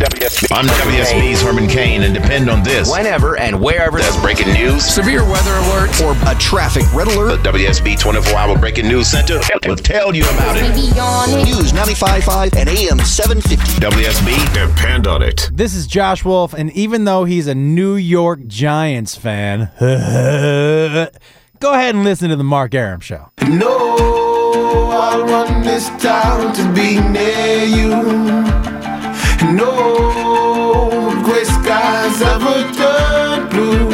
I'm WSB's Herman Cain, and depend on this. Whenever and wherever That's breaking news. severe weather alert, or a traffic red alert. The. WSB 24 Hour Breaking News Center will tell you about it. News 95.5 and AM 750. WSB, depend on it. This is Josh Wolf, and even though he's a New York Giants fan, go ahead and listen to the Mark Arum Show. No, I want this town to be near you. No gray skies ever turn blue.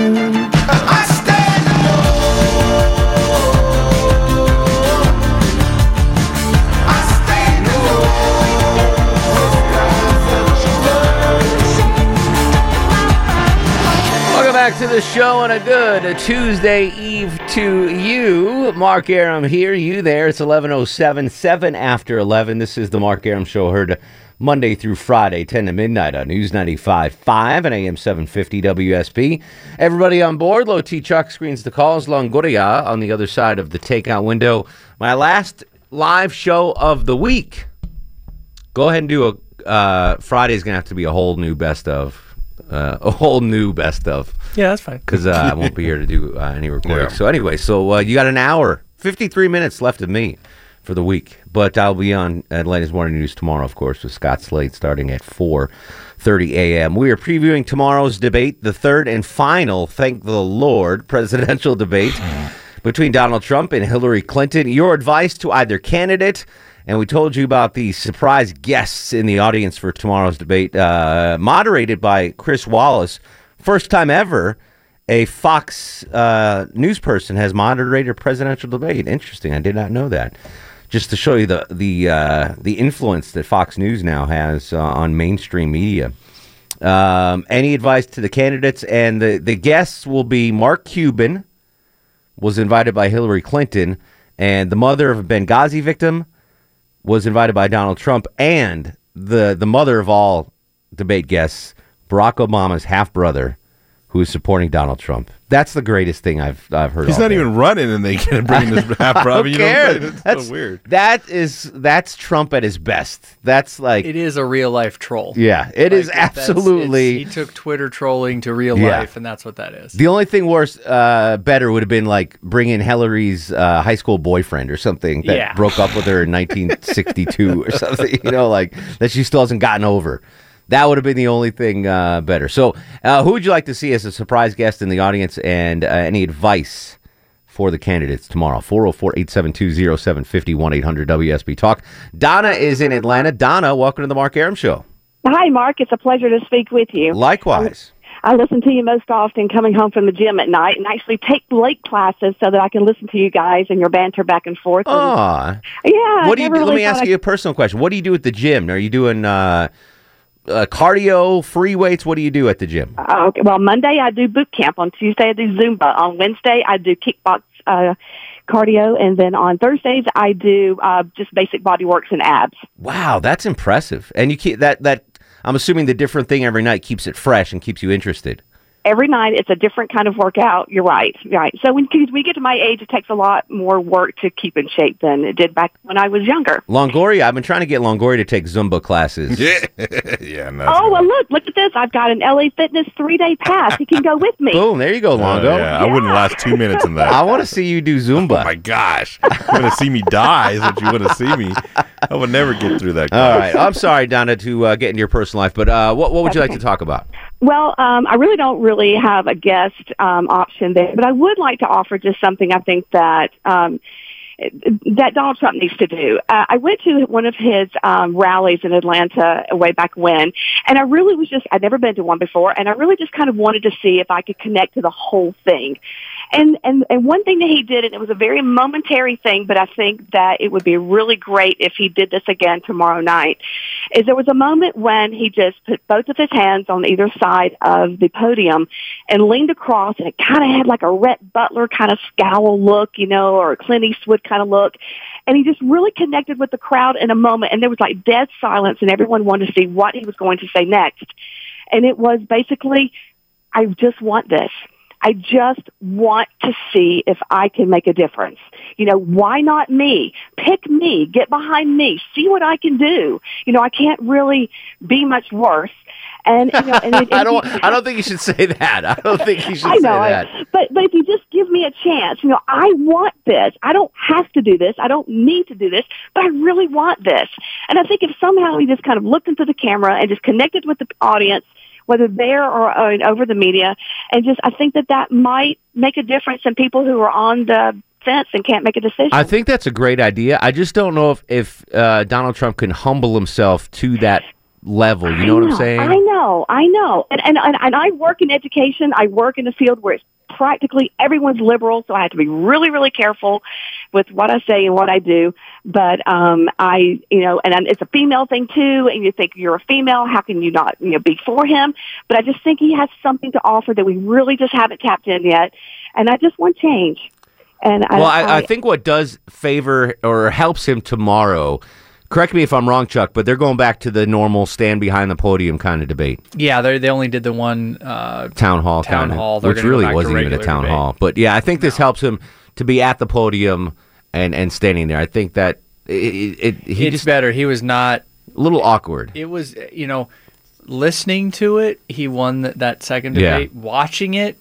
Back to the show on a good Tuesday Eve to you. Mark Arum here, you there. It's 11.07, 7 after 11. This is the Mark Arum Show, heard Monday through Friday, 10 to midnight on News 95.5 and AM 750 WSB. Everybody on board. Low T Chuck screens the calls. Longoria on the other side of the takeout window. My last live show of the week. Go ahead and do a. Uh, Friday's going to have to be a whole new best of. Uh, a whole new best of Yeah, that's fine. because uh, I won't be here to do uh, any recording. So anyway, so uh, you got an hour, fifty-three minutes left of me for the week, but I'll be on Atlanta's Morning News tomorrow, of course, with Scott Slade starting at four thirty a.m. We are previewing tomorrow's debate, the third and final, thank the Lord, presidential debate between Donald Trump and Hillary Clinton. Your advice to either candidate. And we told you about the surprise guests in the audience for tomorrow's debate, uh, moderated by Chris Wallace. First time ever a Fox uh, news person has moderated a presidential debate. Interesting. I did not know that. Just to show you the the uh, the influence that Fox News now has uh, on mainstream media. Um, any advice to the candidates and the the guests will be Mark Cuban was invited by Hillary Clinton, and the mother of a Benghazi victim was invited by Donald Trump, and the the mother of all debate guests, Barack Obama's half brother, who is supporting Donald Trump. That's the greatest thing I've I've heard. He's not day. even running, and they can bring this half brother. Who You know what I'm cares? saying? That's so weird. That is that's Trump at his best. That's like It is a real life troll. yeah, it is Like, that's- it's- absolutely. He took Twitter trolling to real Yeah. life, and that's what that is. The only thing worse, uh, better would have been like bringing Hillary's uh, high school boyfriend or something that Yeah. broke up with her in 1962 or something, you know, like that she still hasn't gotten over. That would have been the only thing uh, better. So, uh, who would you like to see as a surprise guest in the audience and uh, any advice for the candidates tomorrow? 404 872 0750 800 WSB Talk. Donna is in Atlanta. Donna, welcome to the Mark Arum Show. Hi, Mark. It's a pleasure to speak with you. Likewise. I listen to you most often coming home from the gym at night and actually take late classes so that I can listen to you guys and your banter back and forth. Aw. yeah. I what do you do? Let me ask I- you a personal question. What do you do at the gym? Are you doing uh, uh, cardio, free weights? What do you do at the gym? Oh, okay. Well, Monday I do boot camp. On Tuesday I do Zumba. On Wednesday I do kickbox uh, cardio. And then on Thursdays I do uh, just basic body works and abs. Wow, that's impressive. And you keep that that. I'm assuming the different thing every night keeps it fresh and keeps you interested. Every night it's a different kind of workout. You're right, right. So when we get to my age, it takes a lot more work to keep in shape than it did back when I was younger. Longoria, I've been trying to get Longoria to take Zumba classes. Yeah, yeah. No, Oh well, look, look at this! I've got an LA Fitness three day pass. He can go with me. Boom, there you go, Oh, Longo. yeah, I wouldn't last two minutes in that. I want to see you do Zumba. Oh my gosh! You want to see me die? Is what you want to see me? I would never get through that. All right, I'm sorry, Donna, to uh, get into your personal life, but uh, what what would you like to talk about? Well, um, I really don't really have a guest um, option there, but I would like to offer just something I think that um, that Donald Trump needs to do. Uh, I went to one of his um, rallies in Atlanta way back when, and I really was just, I'd never been to one before, and I really just kind of wanted to see if I could connect to the whole thing. And, and, and one thing that he did, and it was a very momentary thing, but I think that it would be really great if he did this again tomorrow night, is there was a moment when he just put both of his hands on either side of the podium and leaned across, and it kind of had like a Rhett Butler kind of scowl look, you know, or a Clint Eastwood kind of look. And he just really connected with the crowd in a moment, and there was like dead silence, and everyone wanted to see what he was going to say next. And it was basically, I just want this. I just want to see if I can make a difference. You know, why not me? Pick me, get behind me, see what I can do. You know, I can't really be much worse. And, you know, and it, I don't. I don't think you should say that. I don't think you should I know, I- that. but but if you just give me a chance, you know, I want this. I don't have to do this. I don't need to do this, but I really want this. And I think if somehow he just kind of looked into the camera and just connected with the audience, whether there or uh, over the media, and just I think that that might make a difference in people who are on the fence and can't make a decision. I think that's a great idea. I just don't know if if uh, Donald Trump can humble himself to that level. You know what I I'm saying? I know, I know. And, and and and I work in education. I work in a field where it's practically everyone's liberal, so I have to be really, really careful with what I say and what I do. But um, I, you know, and I'm- it's a female thing too. And you think you're a female, how can you not, you know, be for him? But I just think he has something to offer that we really just haven't tapped in yet. And I just want change. And Well, I, I think what does favor or helps him tomorrow. Correct me if I'm wrong, Chuck, but they're going back to the normal stand behind the podium kind of debate, Yeah, they they only did the one. Uh, town hall, Town hall. Which really wasn't even a town debate. hall. But yeah, I think this helps him to be at the podium and and standing there. I think that it, it, it he it's just better. He was not. a little awkward. It was you know, listening to it, he won that, that second Yeah. debate. Watching it,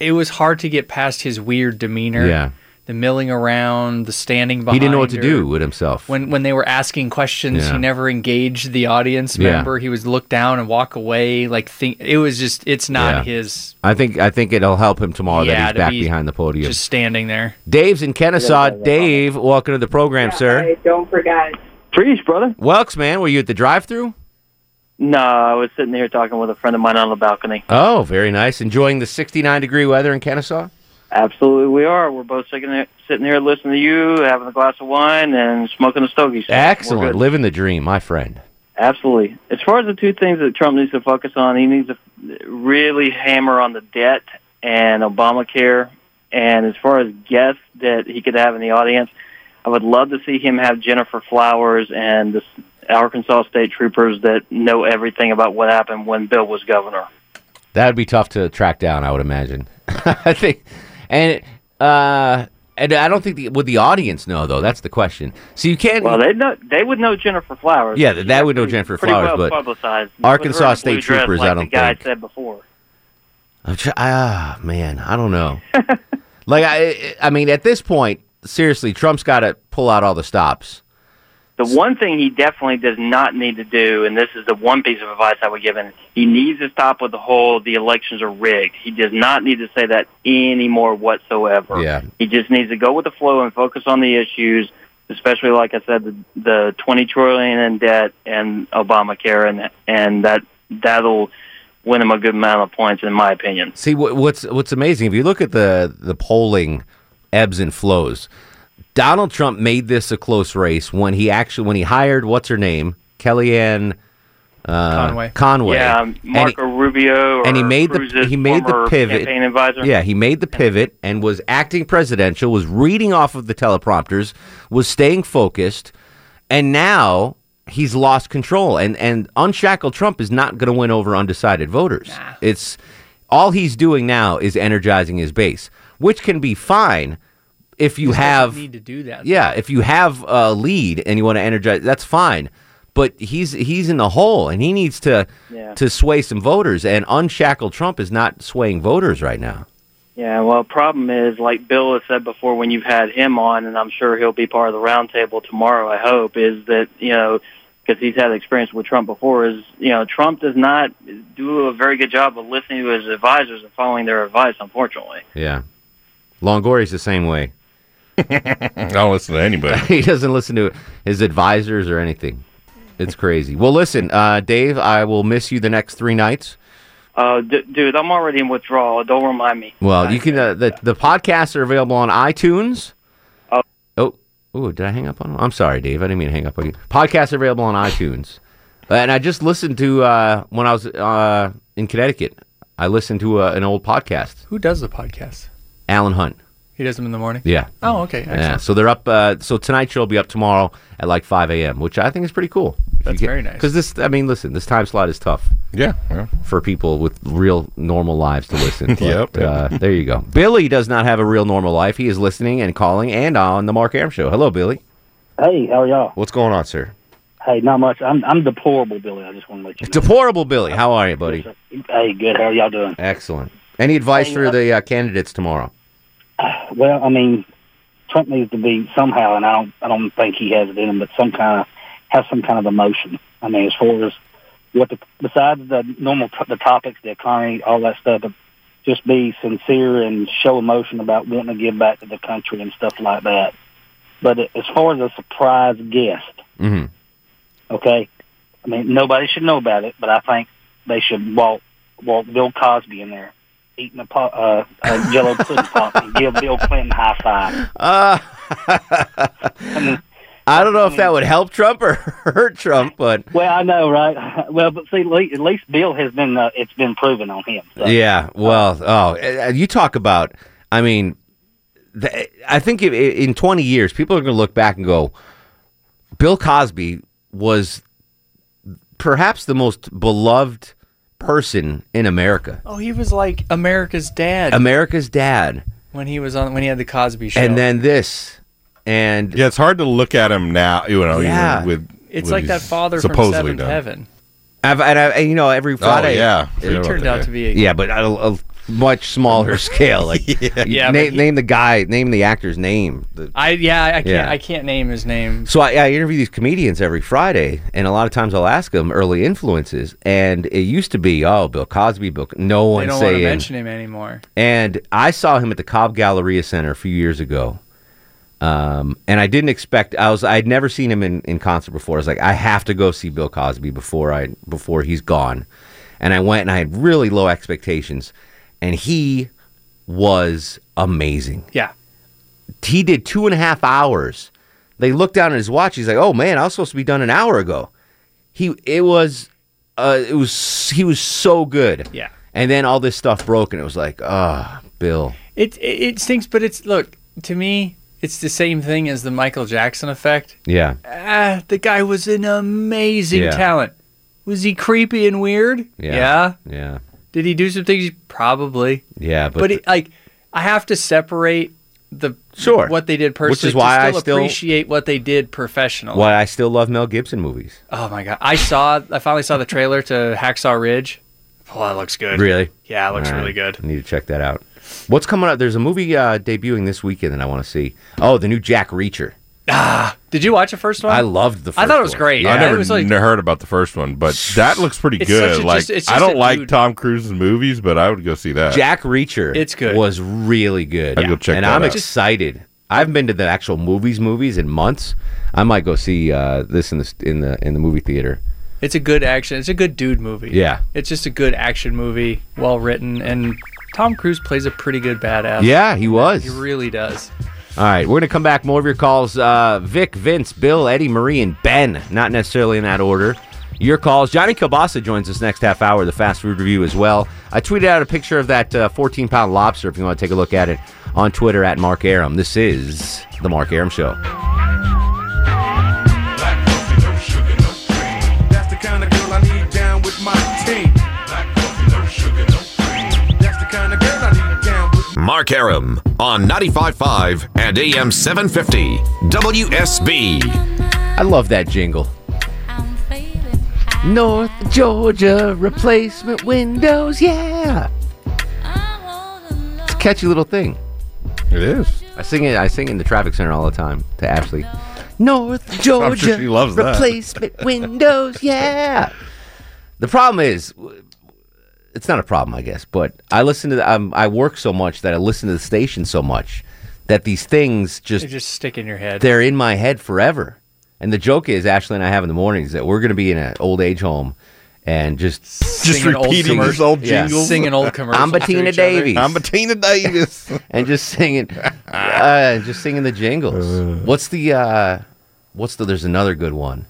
it was hard to get past his weird demeanor. Yeah. The milling around, the standing behind. He didn't know what to do with himself. When when they were asking questions, Yeah. he never engaged the audience Yeah. member. He would look down and walk away. Like think it was just it's not Yeah. his I think I think it'll help him tomorrow that he's to back be behind the podium. just standing there. Dave's in Kennesaw. Dave, welcome to the program, sir. don't forget. Preach, brother. Welks, man, were you at the drive-through? No, I was sitting here talking with a friend of mine on the balcony. Oh, very nice. Enjoying the 69 degree weather in Kennesaw. Absolutely, we are. We're both sitting here, sitting listening to you, having a glass of wine, and smoking a stogie. So Excellent, living the dream, my friend. Absolutely. As far as the two things that Trump needs to focus on, he needs to really hammer on the debt and Obamacare. And as far as guests that he could have in the audience, I would love to see him have Gennifer Flowers and the Arkansas State Troopers that know everything about what happened when Bill was governor. That would be tough to track down, I would imagine. I think, and uh, and I don't think the, would the audience know though. That's the question. So you can't. Well, they know they would know Gennifer Flowers. Yeah, that would know Gennifer pretty Flowers, well but publicized. Arkansas Put her in a State Troopers, like I don't think the guy think. said before. I'm try- ah, man, I don't know. like I, I mean, at this point, seriously, Trump's got to pull out all the stops. The one thing he definitely does not need to do, and this is the one piece of advice I would give him, he needs to stop with the whole the elections are rigged. He does not need to say that anymore whatsoever. Yeah. He just needs to go with the flow and focus on the issues, especially like I said, the, the twenty trillion in debt and Obamacare, and and that that'll win him a good amount of points, in my opinion. See what, what's what's amazing if you look at the the polling ebbs and flows. Donald Trump made this a close race when he actually when he hired what's her name Kellyanne uh, Conway. Conway. Yeah, And he- Marco Rubio, or and he made the he made the pivot. Yeah, he made the pivot and was acting presidential, was reading off of the teleprompters, was staying focused, and now he's lost control. And and unshackled Trump is not going to win over undecided voters. It's all he's doing now is energizing his base, which can be fine if you He have need to do that. yeah, if you have a lead and you want to energize, that's fine. But he's he's in the hole, and he needs to Yeah. to sway some voters. And unshackled Trump is not swaying voters right now. Yeah, well, problem is, like Bill has said before, when you've had him on, and I'm sure he'll be part of the roundtable tomorrow. I hope is that you know because he's had experience with Trump before. Is you know Trump does not do a very good job of listening to his advisors and following their advice. Unfortunately, Yeah, Longoria's the same way. I don't listen to anybody. he doesn't listen to his advisors or anything. It's crazy. Well, listen, uh, Dave, I will miss you the next three nights. Uh, d- dude, I'm already in withdrawal. Don't remind me. Well, you can. Uh, the the podcasts are available on iTunes. Oh. Oh. Did I hang up on? him? I'm sorry, Dave. I didn't mean to hang up on you. Podcasts are available on iTunes. And I just listened to uh, when I was uh, in Connecticut. I listened to uh, an old podcast. Who does the podcast? Alan Hunt. He does them in the morning. Yeah. Oh, okay. Excellent. Yeah. So they're up. Uh, so tonight's show will be up tomorrow at like 5 a.m., which I think is pretty cool. That's very nice. Because this, I mean, listen, this time slot is tough. Yeah, yeah. For people with real normal lives to listen. But, Yep. Uh, there you go. Billy does not have a real normal life. He is listening and calling and on the Mark Arum Show. Hello, Billy. Hey, how are y'all? What's going on, sir? Hey, not much. I'm I'm deplorable, Billy. I just want to let you know. Deplorable Billy. How are you, buddy? Hey, good. How are y'all doing? Excellent. Any advice Hey, for uh, the uh, candidates tomorrow? Well, I mean, Trump needs to be somehow, and I don't I don't think he has it in him, but some kind of have some kind of emotion. I mean, as far as what the besides the normal t- the topics, the economy, all that stuff, but just be sincere and show emotion about wanting to give back to the country and stuff like that. But as far as a surprise guest, Mm-hmm. okay, I mean nobody should know about it, but I think they should walk walk Bill Cosby in there eating a, pot, uh, a Jello pudding pop and give Bill Clinton a high five. Uh, I don't know if that would help Trump or hurt Trump, but Well, I know, right? Well, but see, at least, Bill has been uh, it's been proven on him. So. yeah. Well, oh, uh, you talk about. I mean, the, I think if, in 20 years, people are going to look back and go, Bill Cosby was perhaps the most beloved person in America, Oh, he was like America's dad America's dad, when he was on when he had the Cosby Show. and then this, and Yeah, it's hard to look at him now. You know, Yeah. even with it's with like that he's father from supposedly Seventh done. Heaven. I've, and, I, and you know every oh, Friday, Oh yeah, it turned out to be a Yeah, but at a, a much smaller scale. Like, Yeah, name, he- name the guy, name the actor's name. The- I yeah I can't Yeah. I can't name his name. so I, I interview these comedians every Friday, and a lot of times I'll ask them early influences, and it used to be, oh, Bill Cosby, Bill. No They one don't want to saying. mention him anymore. And I saw him at the Cobb Galleria Center a few years ago. Um, and I didn't expect I was I'd never seen him in, in concert before. I was like, I have to go see Bill Cosby before I before he's gone. And I went and I had really low expectations. And he was amazing. Yeah. He did two and a half hours. They looked down at his watch. He's like, "Oh man, I was supposed to be done an hour ago." He it was uh it was he was so good. Yeah. And then all this stuff broke, and it was like, ah, Bill. It, it it stinks, but it's look to me. It's the same thing as the Michael Jackson effect. Yeah. Ah, the guy was an amazing Yeah. talent. Was he creepy and weird? Yeah. Yeah. Did he do some things? Probably. Yeah, but, But, it, like, I have to separate the Sure. what they did Which is personally why I to still, still- appreciate what they did professionally. why I still love Mel Gibson movies. Oh my god! I saw. I finally saw the trailer to Hacksaw Ridge. Oh, that looks good. Really? Yeah, it looks right. really good. I need to check that out. What's coming up? There's a movie uh, debuting this weekend that I want to see. Oh, the new Jack Reacher. Did you watch the first one? I loved the. First I thought it was one. great. I Yeah, never it was like n- heard about the first one, but that looks pretty It's good. such a- like just- it's I just don't like dude. Tom Cruise's movies, but I would go see that. Jack Reacher. It's good. Was really good. I'd go check and that I'm out. excited. I haven't been to the actual movies movies in months. I might go see uh, this in the in the in the movie theater. It's a good action. It's a good dude movie. Yeah. It's just a good action movie, well written, and Tom Cruise plays a pretty good badass. Yeah, he was. He really does. All right, we're going to come back. More of your calls. Uh, Vic, Vince, Bill, Eddie, Marie, and Ben. Not necessarily in that order. Your calls. Johnny Kilbasa joins us next half hour, the fast food review as well. I tweeted out a picture of that 14 pound lobster if you want to take a look at it on Twitter at Mark Arum. This is The Mark Arum Show. Mark Arum on 95.5 and AM 750 WSB. I love that jingle. North Georgia replacement windows, yeah. It's a catchy little thing. It is. I sing it. I sing in the traffic center all the time to Ashley. North Georgia sure she loves that. replacement windows, yeah. The problem is, it's not a problem, I guess. But I listen to. The, um, I work so much that I listen to the station so much that these things just They just stick in your head. they're in my head forever. And the joke is, Ashley and I have in the mornings that we're going to be in an old age home and just Just Singing old repeating commer- these old Yeah. jingles. Singing old commercials. I'm Bettina each. Davies. I'm Bettina Davis. and just singing, uh, just singing the jingles. what's the? uh What's the? There's another good one.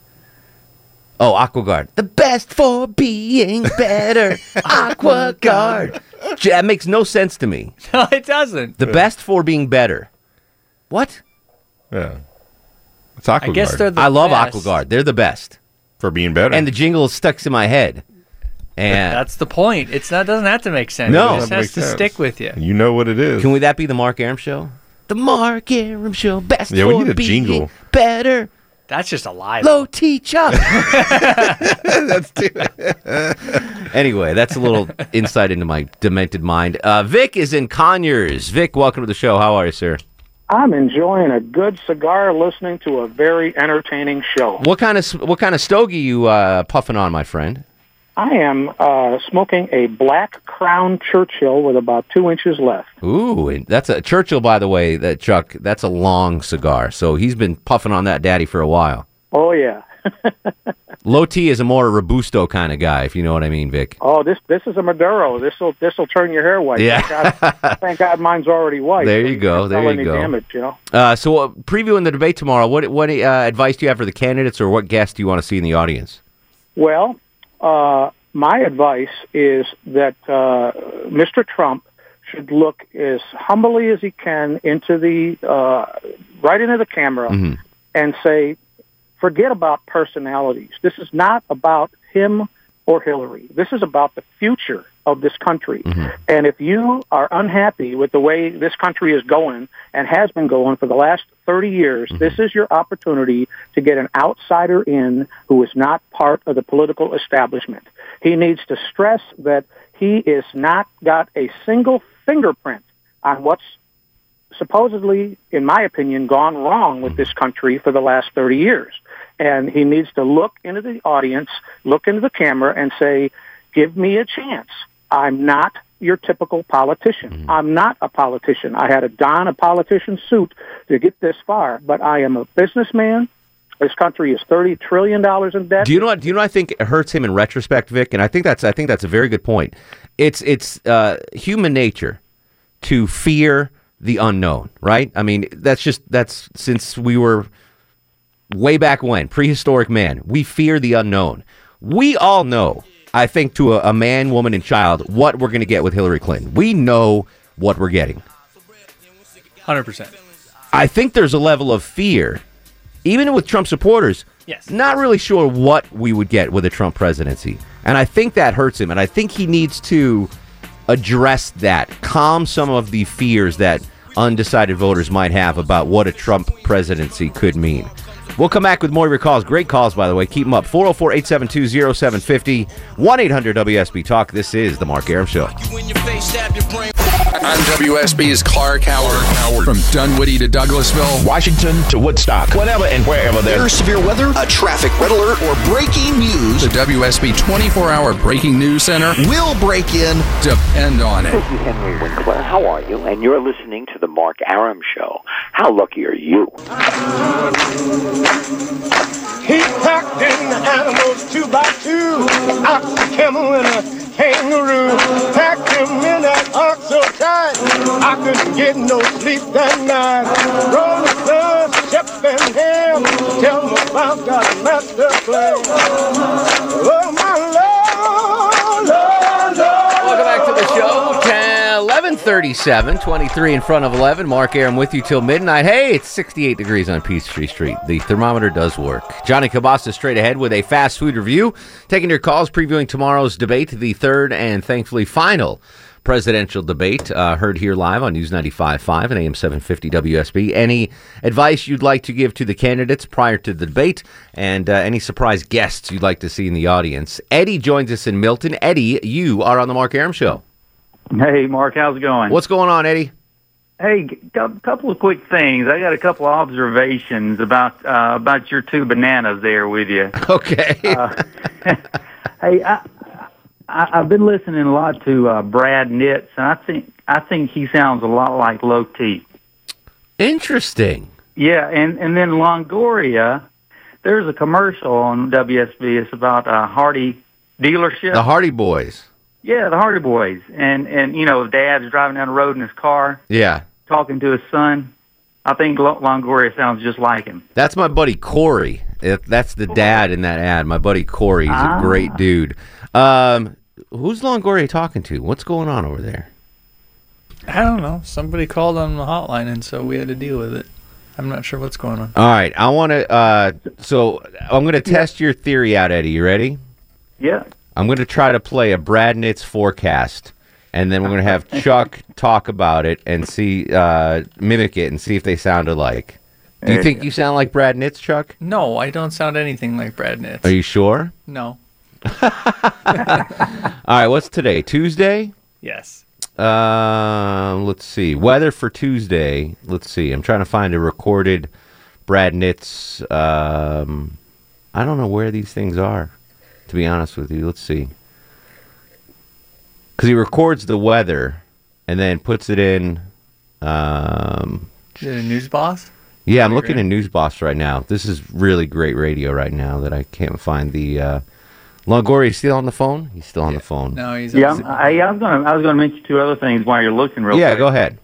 Oh, Aquaguard, the best for being better. Aquaguard. That makes no sense to me. No, it doesn't. The best for being better. What? yeah. It's Aquaguard. I guess they're the I love best. Aquaguard. They're the best. for being better. And the jingle sticks in my head. And That's the point. It's not doesn't have to make sense. No. it just has to sense. stick with you. you know what it is. can we that be the Mark Arum show? The Mark Arum show, best Yeah, we need a being jingle. better. That's just a lie. Low teacher. That's too- anyway, that's a little insight into my demented mind. Uh, Vic is in Conyers. Vic, welcome to the show. How are you, sir? I'm enjoying a good cigar listening to a very entertaining show. What kind of what kind of stogie you uh, puffing on, my friend? I am uh, smoking a Black Crown Churchill with about two inches left. Ooh, that's a Churchill, by the way. That Chuck, that's a long cigar. So he's been puffing on that daddy for a while. Oh yeah. Low T is a more robusto kind of guy, if you know what I mean, Vic. Oh, this this is a Maduro. This will this will turn your hair white. Yeah. Thank God, thank God mine's already white. There you go, there you go. Damage, you know. Uh, so, uh, previewing the debate tomorrow, what what uh, advice do you have for the candidates, or what guests do you want to see in the audience? Well, uh, my advice is that uh, Mr. Trump should look as humbly as he can into the uh, right into the camera Mhm. and say, forget about personalities. This is not about him or Hillary. This is about the future of this country. Mm-hmm. And if you are unhappy with the way this country is going and has been going for the last 30 years, mm-hmm. this is your opportunity to get an outsider in who is not part of the political establishment. He needs to stress that he is not got a single fingerprint on what's supposedly, in my opinion, gone wrong with mm-hmm. this country for the last 30 years. And he needs to look into the audience, look into the camera, and say, give me a chance. I'm not your typical politician. I'm not a politician. I had to don a politician suit to get this far, but I am a businessman. This country is $30 trillion in debt. Do you know what? Do you know? I think it hurts him in retrospect, Vic, and I think that's I think that's a very good point. It's it's uh, human nature to fear the unknown, right? I mean, that's just that's since we were way back when prehistoric man. We fear the unknown. We all know, I think, to a, a man, woman, and child, what we're going to get with Hillary Clinton. We know what we're getting. Hundred percent. I think there's a level of fear, even with Trump supporters. Yes. Not really sure what we would get with a Trump presidency. And I think that hurts him. And I think he needs to address that, calm some of the fears that undecided voters might have about what a Trump presidency could mean. We'll come back with more of your calls. Great calls, by the way. Keep them up. 404 872 0750 1 800 WSB Talk. This is The Mark Arum Show. I'm WSB's Clark Howard. From Dunwoody to Douglasville, Washington to Woodstock, whatever and wherever there's There's severe weather, a traffic red alert, or breaking news. the WSB 24 hour breaking news center. We'll break in. Depend on it. This is Henry Winkler. How are you? And you're listening to the Mark Arum Show. How lucky are you? He packed in the animals two by two, ox, a camel, and a kangaroo. Packed him in that ox so tight, I couldn't get no sleep that night. Rolling Stone, Shep and Ham, tell them about that master plan. Oh, 1137, 23 in front of 11. Mark Arum with you till midnight. Hey, it's 68 degrees on Peachtree Street. The thermometer does work. Johnny Kilbasa straight ahead with a fast food review. Taking your calls, previewing tomorrow's debate, the third and thankfully final presidential debate, uh, heard here live on News 95.5 and AM 750 WSB. Any advice you'd like to give to the candidates prior to the debate and uh, any surprise guests you'd like to see in the audience? Eddie joins us in Milton. Eddie, you are on the Mark Arum Show. Hey, Mark, how's it going? What's going on, Eddie? Hey, a couple of quick things. I got a couple of observations about uh, about your two bananas there with you. Okay. Uh, hey, I, I I've been listening a lot to uh, Brad Nitz, and I think I think he sounds a lot like Low T. Interesting. Yeah, and and then Longoria, there's a commercial on WSB. It's about a Hardy dealership. The Hardy Boys. Yeah, the Hardy Boys, and and you know, Dad's driving down the road in his car, Yeah. talking to his son. I think Longoria sounds just like him. That's my buddy Corey. If That's the dad in that ad. My buddy Corey. He's Ah. a great dude. Um, who's Longoria talking to? What's going on over there? I don't know. Somebody called on the hotline, and so we had to deal with it. I'm not sure what's going on. All right, I want to. Uh, so I'm going to test your theory out, Eddie. You ready? Yeah. I'm going to try to play a Brad Nitz forecast, and then we're going to have Chuck talk about it and see, uh, mimic it, and see if they sound alike. Do you think you you sound like Brad Nitz, Chuck? No, I don't sound anything like Brad Nitz. Are you sure? No. All right, what's today? Tuesday? Yes. Um, let's see. Weather for Tuesday. Let's see. I'm trying to find a recorded Brad Nitz. Um, I don't know where these things are, to be honest with you. Let's see. Because he records the weather and then puts it in. Um, Is it a news boss? yeah, I'm looking at News Boss right now. This is really great radio right now that I can't find the. Uh, Longoria is still on the phone? He's still on the phone. No, he's Yeah, I, I was going to I was going to mention two other things while you're looking real yeah, quick. go ahead.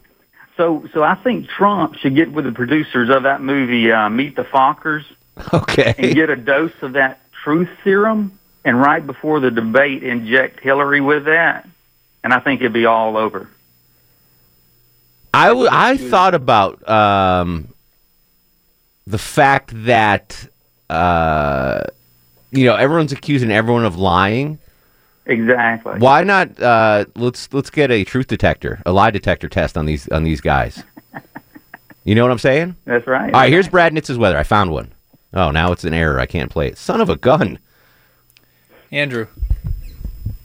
So so I think Trump should get with the producers of that movie uh, Meet the Fockers Okay. and get a dose of that truth serum and right before the debate inject Hillary with that and I think it'd be all over. I, w- I thought about um, the fact that uh, you know everyone's accusing everyone of lying. Exactly. Why not? Uh, let's let's get a truth detector, a lie detector test on these on these guys. You know what I'm saying? That's right. All right, here's Brad Nitz's weather. I found one. Oh, now it's an error. I can't play it. Son of a gun. Andrew.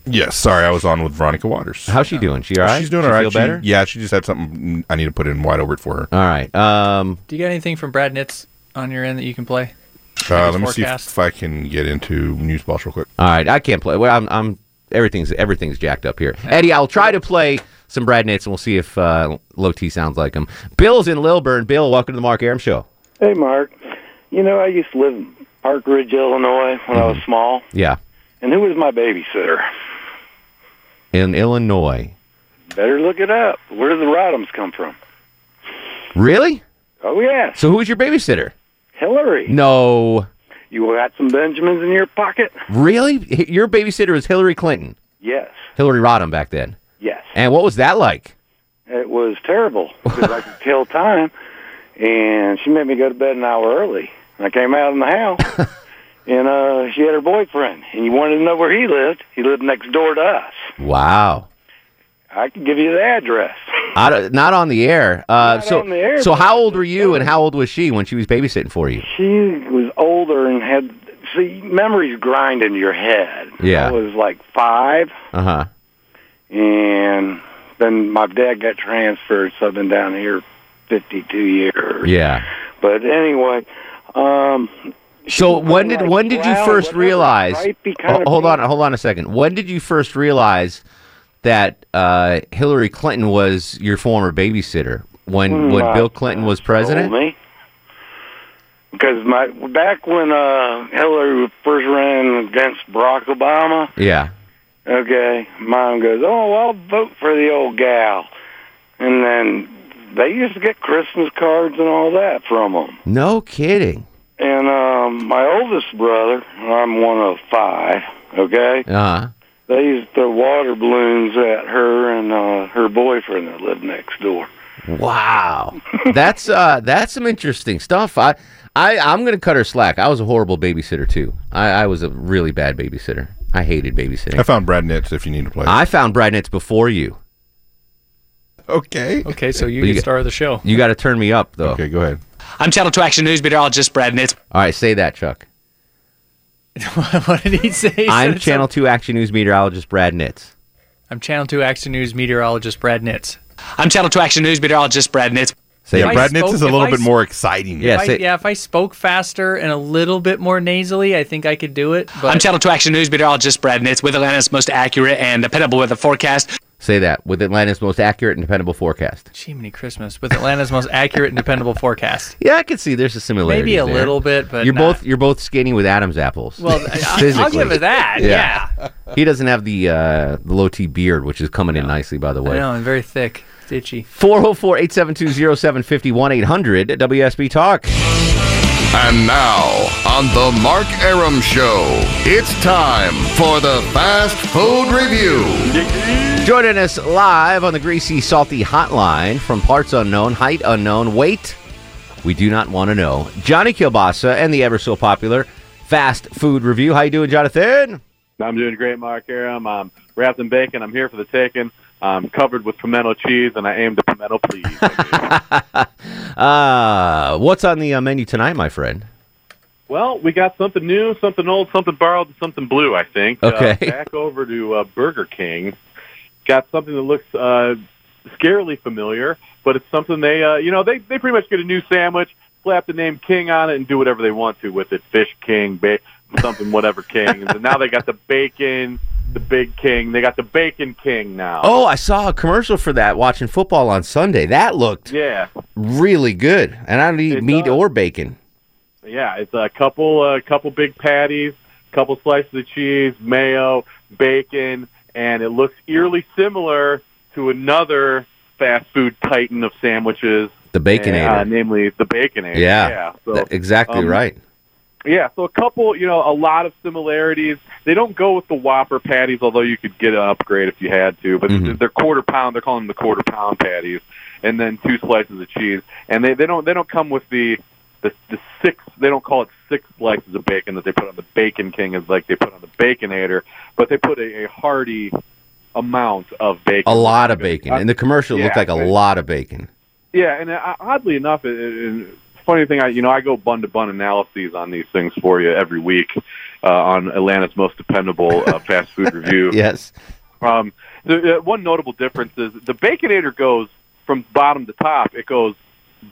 Yes, sorry, I was on with Veronica Waters. How's she doing? She all right? She's doing She all right. feel She- better? yeah, she just had something I need to put in wide over it for her. All right. Um, Do you got anything from Brad Nitz on your end that you can play? Uh, His let me see if, forecast? if I can get into News Boss real quick. All right, I can't play. Well, I'm, I'm everything's everything's jacked up here. Eddie, I'll try to play some Brad Nitz, and we'll see if uh, Low T sounds like him. Bill's in Lilburn. Bill, welcome to the Mark Arum Show. Hey, Mark. You know, I used to live in Park Ridge, Illinois when I was small, Yeah, and who was my babysitter? in Illinois. Better look it up. Where did the Rodhams come from? Really? Oh, yeah. So who was your babysitter? Hillary. No, You got some Benjamins in your pocket? really? Your babysitter was Hillary Clinton, Yes. Hillary Rodham back then. Yes. And what was that like? It was terrible because I could kill time, and she made me go to bed an hour early. I came out in the house, and uh, she had her boyfriend, and you wanted to know where he lived. He lived next door to us. Wow. I can give you the address. I don't- not on the air. Uh, Not so, on the air, so how old were you, and how old was she when she was babysitting for you? She was older and had see memories grind into your head. Yeah. I was like five, Uh huh. and then my dad got transferred, so I've been down here fifty-two years. Yeah. But anyway, um, So when did when did you first whatever, realize? Oh, hold on, hold on a second. When did you first realize that uh, Hillary Clinton was your former babysitter? When Hmm, when my Bill Clinton was president? me. Because my back when uh, Hillary first ran against Barack Obama, Yeah. Okay, mom goes, "Oh, I'll vote for the old gal," and then they used to get Christmas cards and all that from them. No kidding. And um, my oldest brother, I'm one of five. Okay, Uh they used to throw water balloons at her and uh, her boyfriend that lived next door. Wow. that's uh that's some interesting stuff. I I I'm gonna cut her slack. I was a horrible babysitter too. I, I was a really bad babysitter. I hated babysitting. I found Brad Nitz if you need to play. I found Brad Nitz before you. Okay. Okay, so you But get got- star of the show. You got to turn me up though. Okay, go ahead. I'm Channel 2 Action News meteorologist Brad Nitz. All right, say that, Chuck. what did he say? He I'm said Channel Two Action News meteorologist Brad Nitz. I'm Channel 2 Action News meteorologist Brad Nitz. I'm Channel 2 Action News meteorologist Brad Nitz. Say yeah, If I Brad Nitz is a little I bit more exciting. Yeah, if I, yeah, if I spoke faster and a little bit more nasally, I think I could do it. But I'm Channel 2 Action News meteorologist Brad Nitz with Atlanta's most accurate and dependable weather forecast. Say that with Atlanta's most accurate and dependable forecast. Jiminy Christmas with Atlanta's most accurate and dependable forecast. Yeah, I can see there's a similarity. Maybe a there. little bit, but you're not. both you're both skating with Adam's apples. Well, I- I'll Physically. give it that. Yeah. he doesn't have the uh, the low T beard, which is coming in nicely, by the I way. know, I'm very thick. It's itchy. 404 872 0750 1 800 WSB Talk. And now, on the Mark Arum Show, it's time for the Fast Food Review. Joining us live on the Greasy Salty Hotline from parts unknown, height unknown, weight we do not want to know. Johnny Kilbasa and the ever so popular Fast Food Review. How you doing, Jonathan? I'm doing great, Mark Arum. I'm wrapped in bacon. I'm here for the taking. I'm covered with pimento cheese, and I aim to pimento please. Uh, what's on the uh, menu tonight, my friend? well, we got something new, something old, something borrowed, and something blue, I think. Okay. Uh, back over to uh, Burger King. Got something that looks uh, scarily familiar, but it's something they, uh, you know, they, they pretty much get a new sandwich, slap the name King on it, and do whatever they want to with it. Fish King, ba- something, whatever King. And now they got the bacon, the Big King. They got the Bacon King now. Oh, I saw a commercial for that watching football on Sunday. That looked Yeah. really good. And I don't eat It meat does. or bacon. Yeah, it's a couple uh, couple big patties, couple slices of cheese, mayo, bacon, and it looks eerily similar to another fast food titan of sandwiches. The Baconator. uh, namely the Baconator. Yeah, yeah. So, That- exactly um, right. Yeah, so a couple, you know, a lot of similarities. They don't go with the Whopper patties, although you could get an upgrade if you had to. But Mhm. they're quarter pound. They're calling them the quarter pound patties, and then two slices of cheese. And they they don't they don't come with the the, the six. They don't call it six slices of bacon that they put on the Bacon King, is like they put on the Baconator, but they put a, a hearty amount of bacon. A lot of bacon. In the commercial, it looked like a lot of bacon. yeah, and uh, oddly enough, it, it, it, funny thing, I you know I go bun to bun analyses on these things for you every week uh, on Atlanta's most dependable uh, fast food review. Yes. Um, the, uh, one notable difference is the Baconator goes from bottom to top. It goes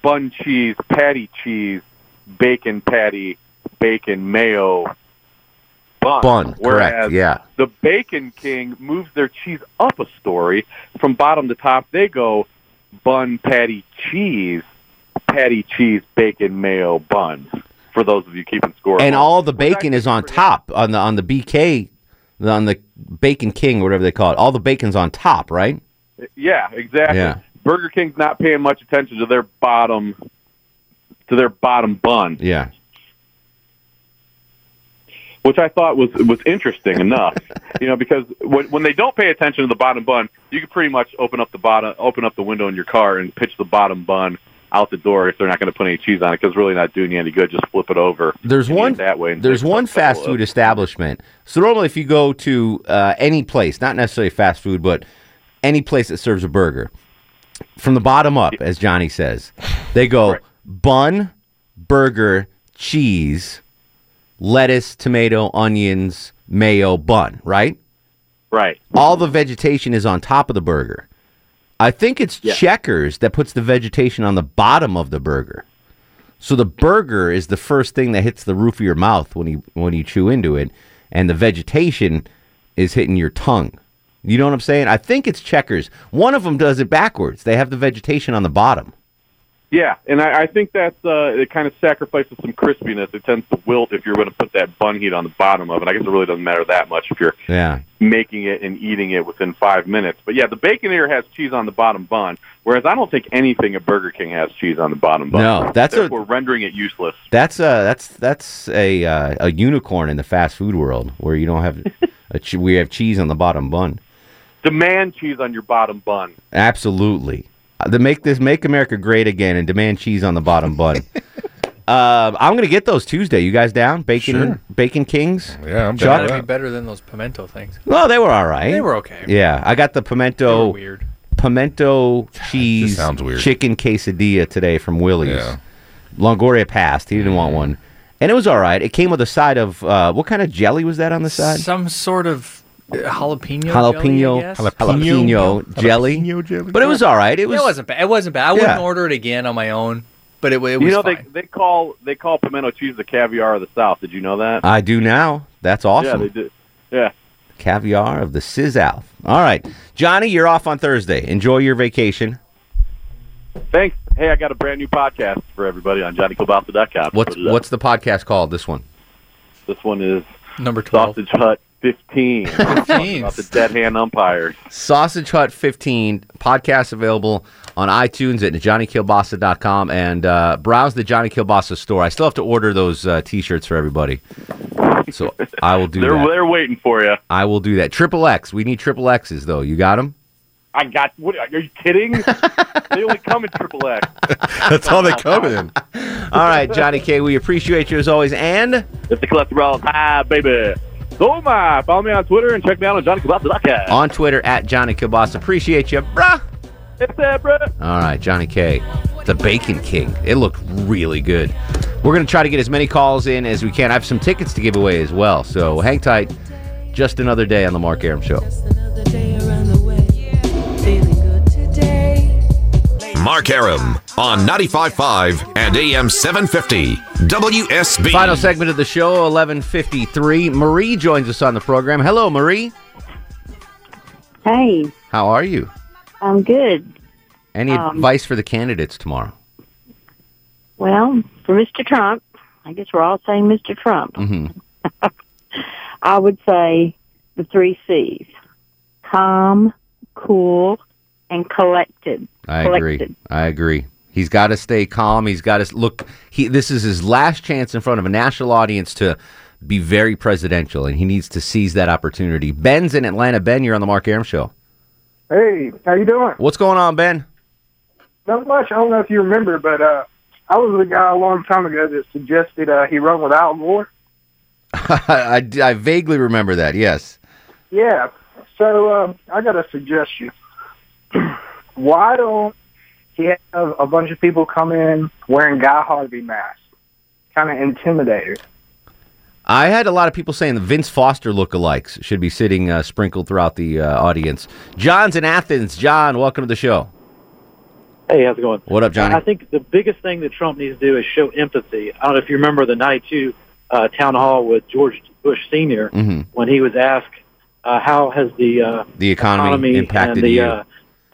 bun cheese, patty cheese, bacon patty, bacon mayo, bun. Bun, correct, Whereas yeah. the Bacon King moves their cheese up a story from bottom to top. They go bun, patty, cheese, patty, cheese, bacon, mayo, buns. For those of you keeping score, And all the bacon is on top on the on the BK on the Bacon King, whatever they call it. All the bacon's on top, right? Yeah, exactly. Yeah. Burger King's not paying much attention to their bottom to their bottom bun, Yeah. which I thought was was interesting enough. You know, because when when they don't pay attention to the bottom bun, you can pretty much open up the bottom open up the window in your car and pitch the bottom bun out the door if they're not going to put any cheese on it because it's really not doing you any good. Just flip it over. There's one that way. There's one fast food of- establishment. So normally, if you go to uh, any place, not necessarily fast food, but any place that serves a burger, from the bottom up, as Johnny says, they go bun, burger, cheese, lettuce, tomato, onions, mayo, bun. Right. Right. All the vegetation is on top of the burger. I think it's Checkers that puts the vegetation on the bottom of the burger. So the burger is the first thing that hits the roof of your mouth when you when you chew into it, and the vegetation is hitting your tongue. You know what I'm saying? I think it's Checkers. One of them does it backwards. They have the vegetation on the bottom. Yeah, and I, I think that's uh, it. Kind of sacrifices some crispiness. It tends to wilt if you're going to put that bun heat on the bottom of it. I guess it really doesn't matter that much if you're Yeah. making it and eating it within five minutes. But yeah, the Baconator has cheese on the bottom bun, whereas I don't think anything at Burger King has cheese on the bottom bun. No, that's a- Therefore, rendering it useless. That's a that's that's a uh, a unicorn in the fast food world where you don't have a che- we have cheese on the bottom bun. Demand cheese on your bottom bun. Absolutely. Uh, The make this make America great again and demand cheese on the bottom bun. uh, I'm gonna get those Tuesday. You guys down? Bacon Sure. Bacon Kings. Yeah, I'm Chuck? Gotta be better than those pimento things. Well, they were all right. They were okay. Yeah, I got the pimento. They were weird. Pimento cheese sounds weird. chicken quesadilla today from Willie's. Yeah. Longoria passed. He didn't want one, and it was all right. It came with a side of uh, what kind of jelly was that on the side? Some sort of jalapeno. jalapeno jelly, I guess? jalapeno jelly. Jalapeno jelly. But it was all right. It was. it wasn't bad. It wasn't bad. I wouldn't Yeah. order it again on my own, but it, it was you know fine. they they call they call pimento cheese the caviar of the South. Did you know that? I do now. That's awesome. Yeah, they do. Yeah. Caviar of the Sizzalf. All right. Johnny, you're off on Thursday. Enjoy your vacation. Thanks. Hey, I got a brand new podcast for everybody on JohnnyKilbasa.com. What's Put it up. what's the podcast called? This one. This one is Number 12. Sausage Hut 15. 15. About the dead hand umpires. Sausage Hut 15 podcast available on iTunes at johnnykilbasa.com and uh, browse the Johnny Kilbasa store. I still have to order those uh, t-shirts for everybody. So I will do They're that. they're waiting for you. I will do that. Triple X. We need triple X's though. You got them? I got. What are you kidding? they only come in triple X. That's all they come in. All right, Johnny K. We appreciate you as always. And If the cholesterol's high, baby. So am Follow me on Twitter and check me out on JohnnyKilbasa.com. on Twitter at Johnny Kilbasa. Appreciate you, bruh. It's that, bro. All right, Johnny K. The Bacon King. It looked really good. We're going to try to get as many calls in as we can. I have some tickets to give away as well. So hang tight. Just another day on The Mark Arum Show. Mark Arum on 95.5 and AM 750 WSB. Final segment of the show, 1153. Marie joins us on the program. Hello, Marie. Hey, How are you? I'm good. Any Um, advice for the candidates tomorrow? Well, for Mr. Trump, I guess we're all saying Mr. Trump. hmm I would say the three C's calm, cool, and collected. I agree. I agree. He's got to stay calm. He's got to look. He this is his last chance in front of a national audience to be very presidential, and he needs to seize that opportunity. Ben's in Atlanta. Ben, you're on the Mark Arum Show. Hey, how you doing? What's going on, Ben? Not much. I don't know if you remember, but uh, I was the guy a long time ago that suggested uh, he run with Al Gore. I, I vaguely remember that. Yes. Yeah. So um, I got a suggestion. Why don't he have a bunch of people come in wearing Guy Harvey masks, kind of intimidated? I had a lot of people saying the Vince Foster lookalikes should be sitting uh, sprinkled throughout the uh, audience. John's in Athens. John, welcome to the show. Hey, how's it going? What up, Johnny? I think the biggest thing that Trump needs to do is show empathy. I don't know if you remember the 92 uh, town hall with George Bush Sr. hmm when he was asked uh, how has the uh, The economy, impacted and the you. Uh,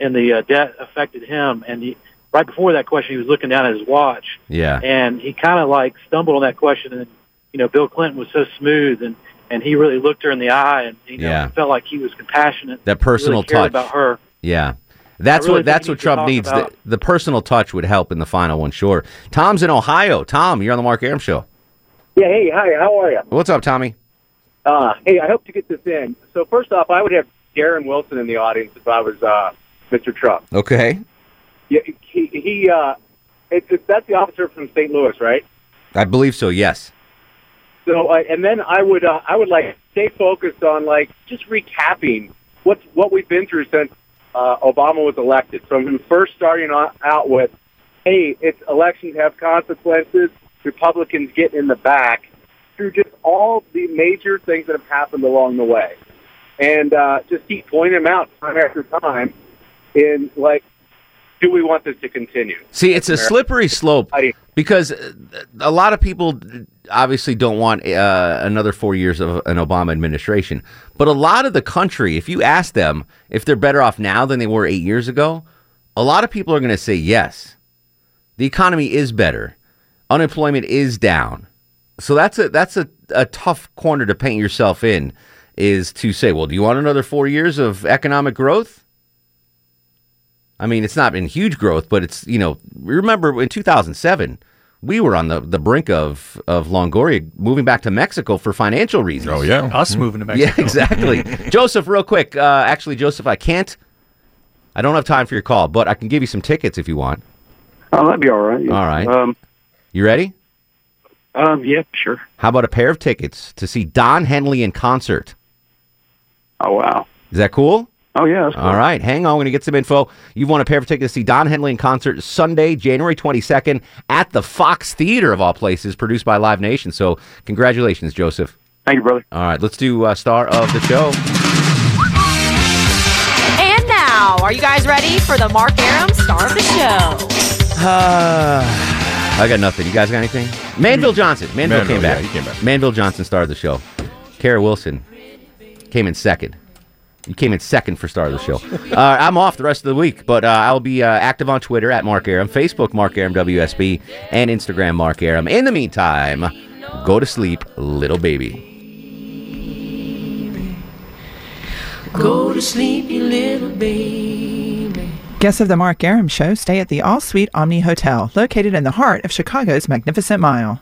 and the uh, debt affected him. And he, right before that question, he was looking down at his watch, yeah. and he kind of like stumbled on that question. And you know, Bill Clinton was so smooth, and and he really looked her in the eye, and you know, Yeah. felt like he was compassionate. That He really personal touch. about her. Yeah. That's really what that's what Trump needs needs. to talk The, the personal touch would help in the final one, sure. Tom's in Ohio. Tom, you're on the Mark Arum show. Yeah, hey, hi, how are you? What's up, Tommy? Uh, hey, I hope to get this in. So first off, I would have Darren Wilson in the audience if I was uh, Mr. Trump. Okay. Yeah, he, he uh, it's, it's, that's the officer from St. Louis, right? I believe so, yes. So, uh, and then I would, uh, I would like stay focused on like just recapping what's what we've been through since uh, Obama was elected. From him first starting on, out with, "Hey, it's elections have consequences. Republicans get in the back," through just all the major things that have happened along the way, and uh, just keep pointing them out time after time. In like, do we want this to continue? See, it's a slippery slope because uh, a lot of people obviously don't want uh, another four years of an Obama administration. But a lot of the country, if you ask them if they're better off now than they were eight years ago, a lot of people are going to say yes. The economy is better, unemployment is down. So that's a that's a, a tough corner to paint yourself in. Is to say, well, do you want another four years of economic growth? I mean, it's not been huge growth, but it's you know, remember in 2007, we were on the, the brink of of Longoria moving back to Mexico for financial reasons. Oh yeah, us moving to Mexico. Yeah, exactly. Joseph, real quick. Uh, actually, Joseph, I can't. I don't have time for your call, but I can give you some tickets if you want. Oh, that'd be all right. All right. Um, You ready? um, yeah, sure. How about a pair of tickets to see Don Henley in concert? Oh, wow. Is that cool? Oh, yeah. That's All right, hang on. We're going to get some info. You've won a pair of tickets to see Don Henley in concert Sunday, January 22nd at the Fox Theater, of all places, produced by Live Nation. So, congratulations, Joseph. Thank you, brother. All right, let's do uh, star of the show. And now, are you guys ready for the Mark Arum star of the show? I got nothing. You guys got anything? Manville Johnson. Manville, Manville, came, back. yeah, he came back. Manville Johnson started the show. Kara Wilson. Came in second. You came in second for star of the show. Uh, I'm off the rest of the week, but uh, I'll be uh, active on Twitter at Mark Arum, Facebook Mark Arum WSB, and Instagram Mark Arum. In the meantime, go to sleep, little baby. Go to sleep, you little baby. Guests of the Mark Arum Show stay at the All Suite Omni Hotel, located in the heart of Chicago's Magnificent Mile.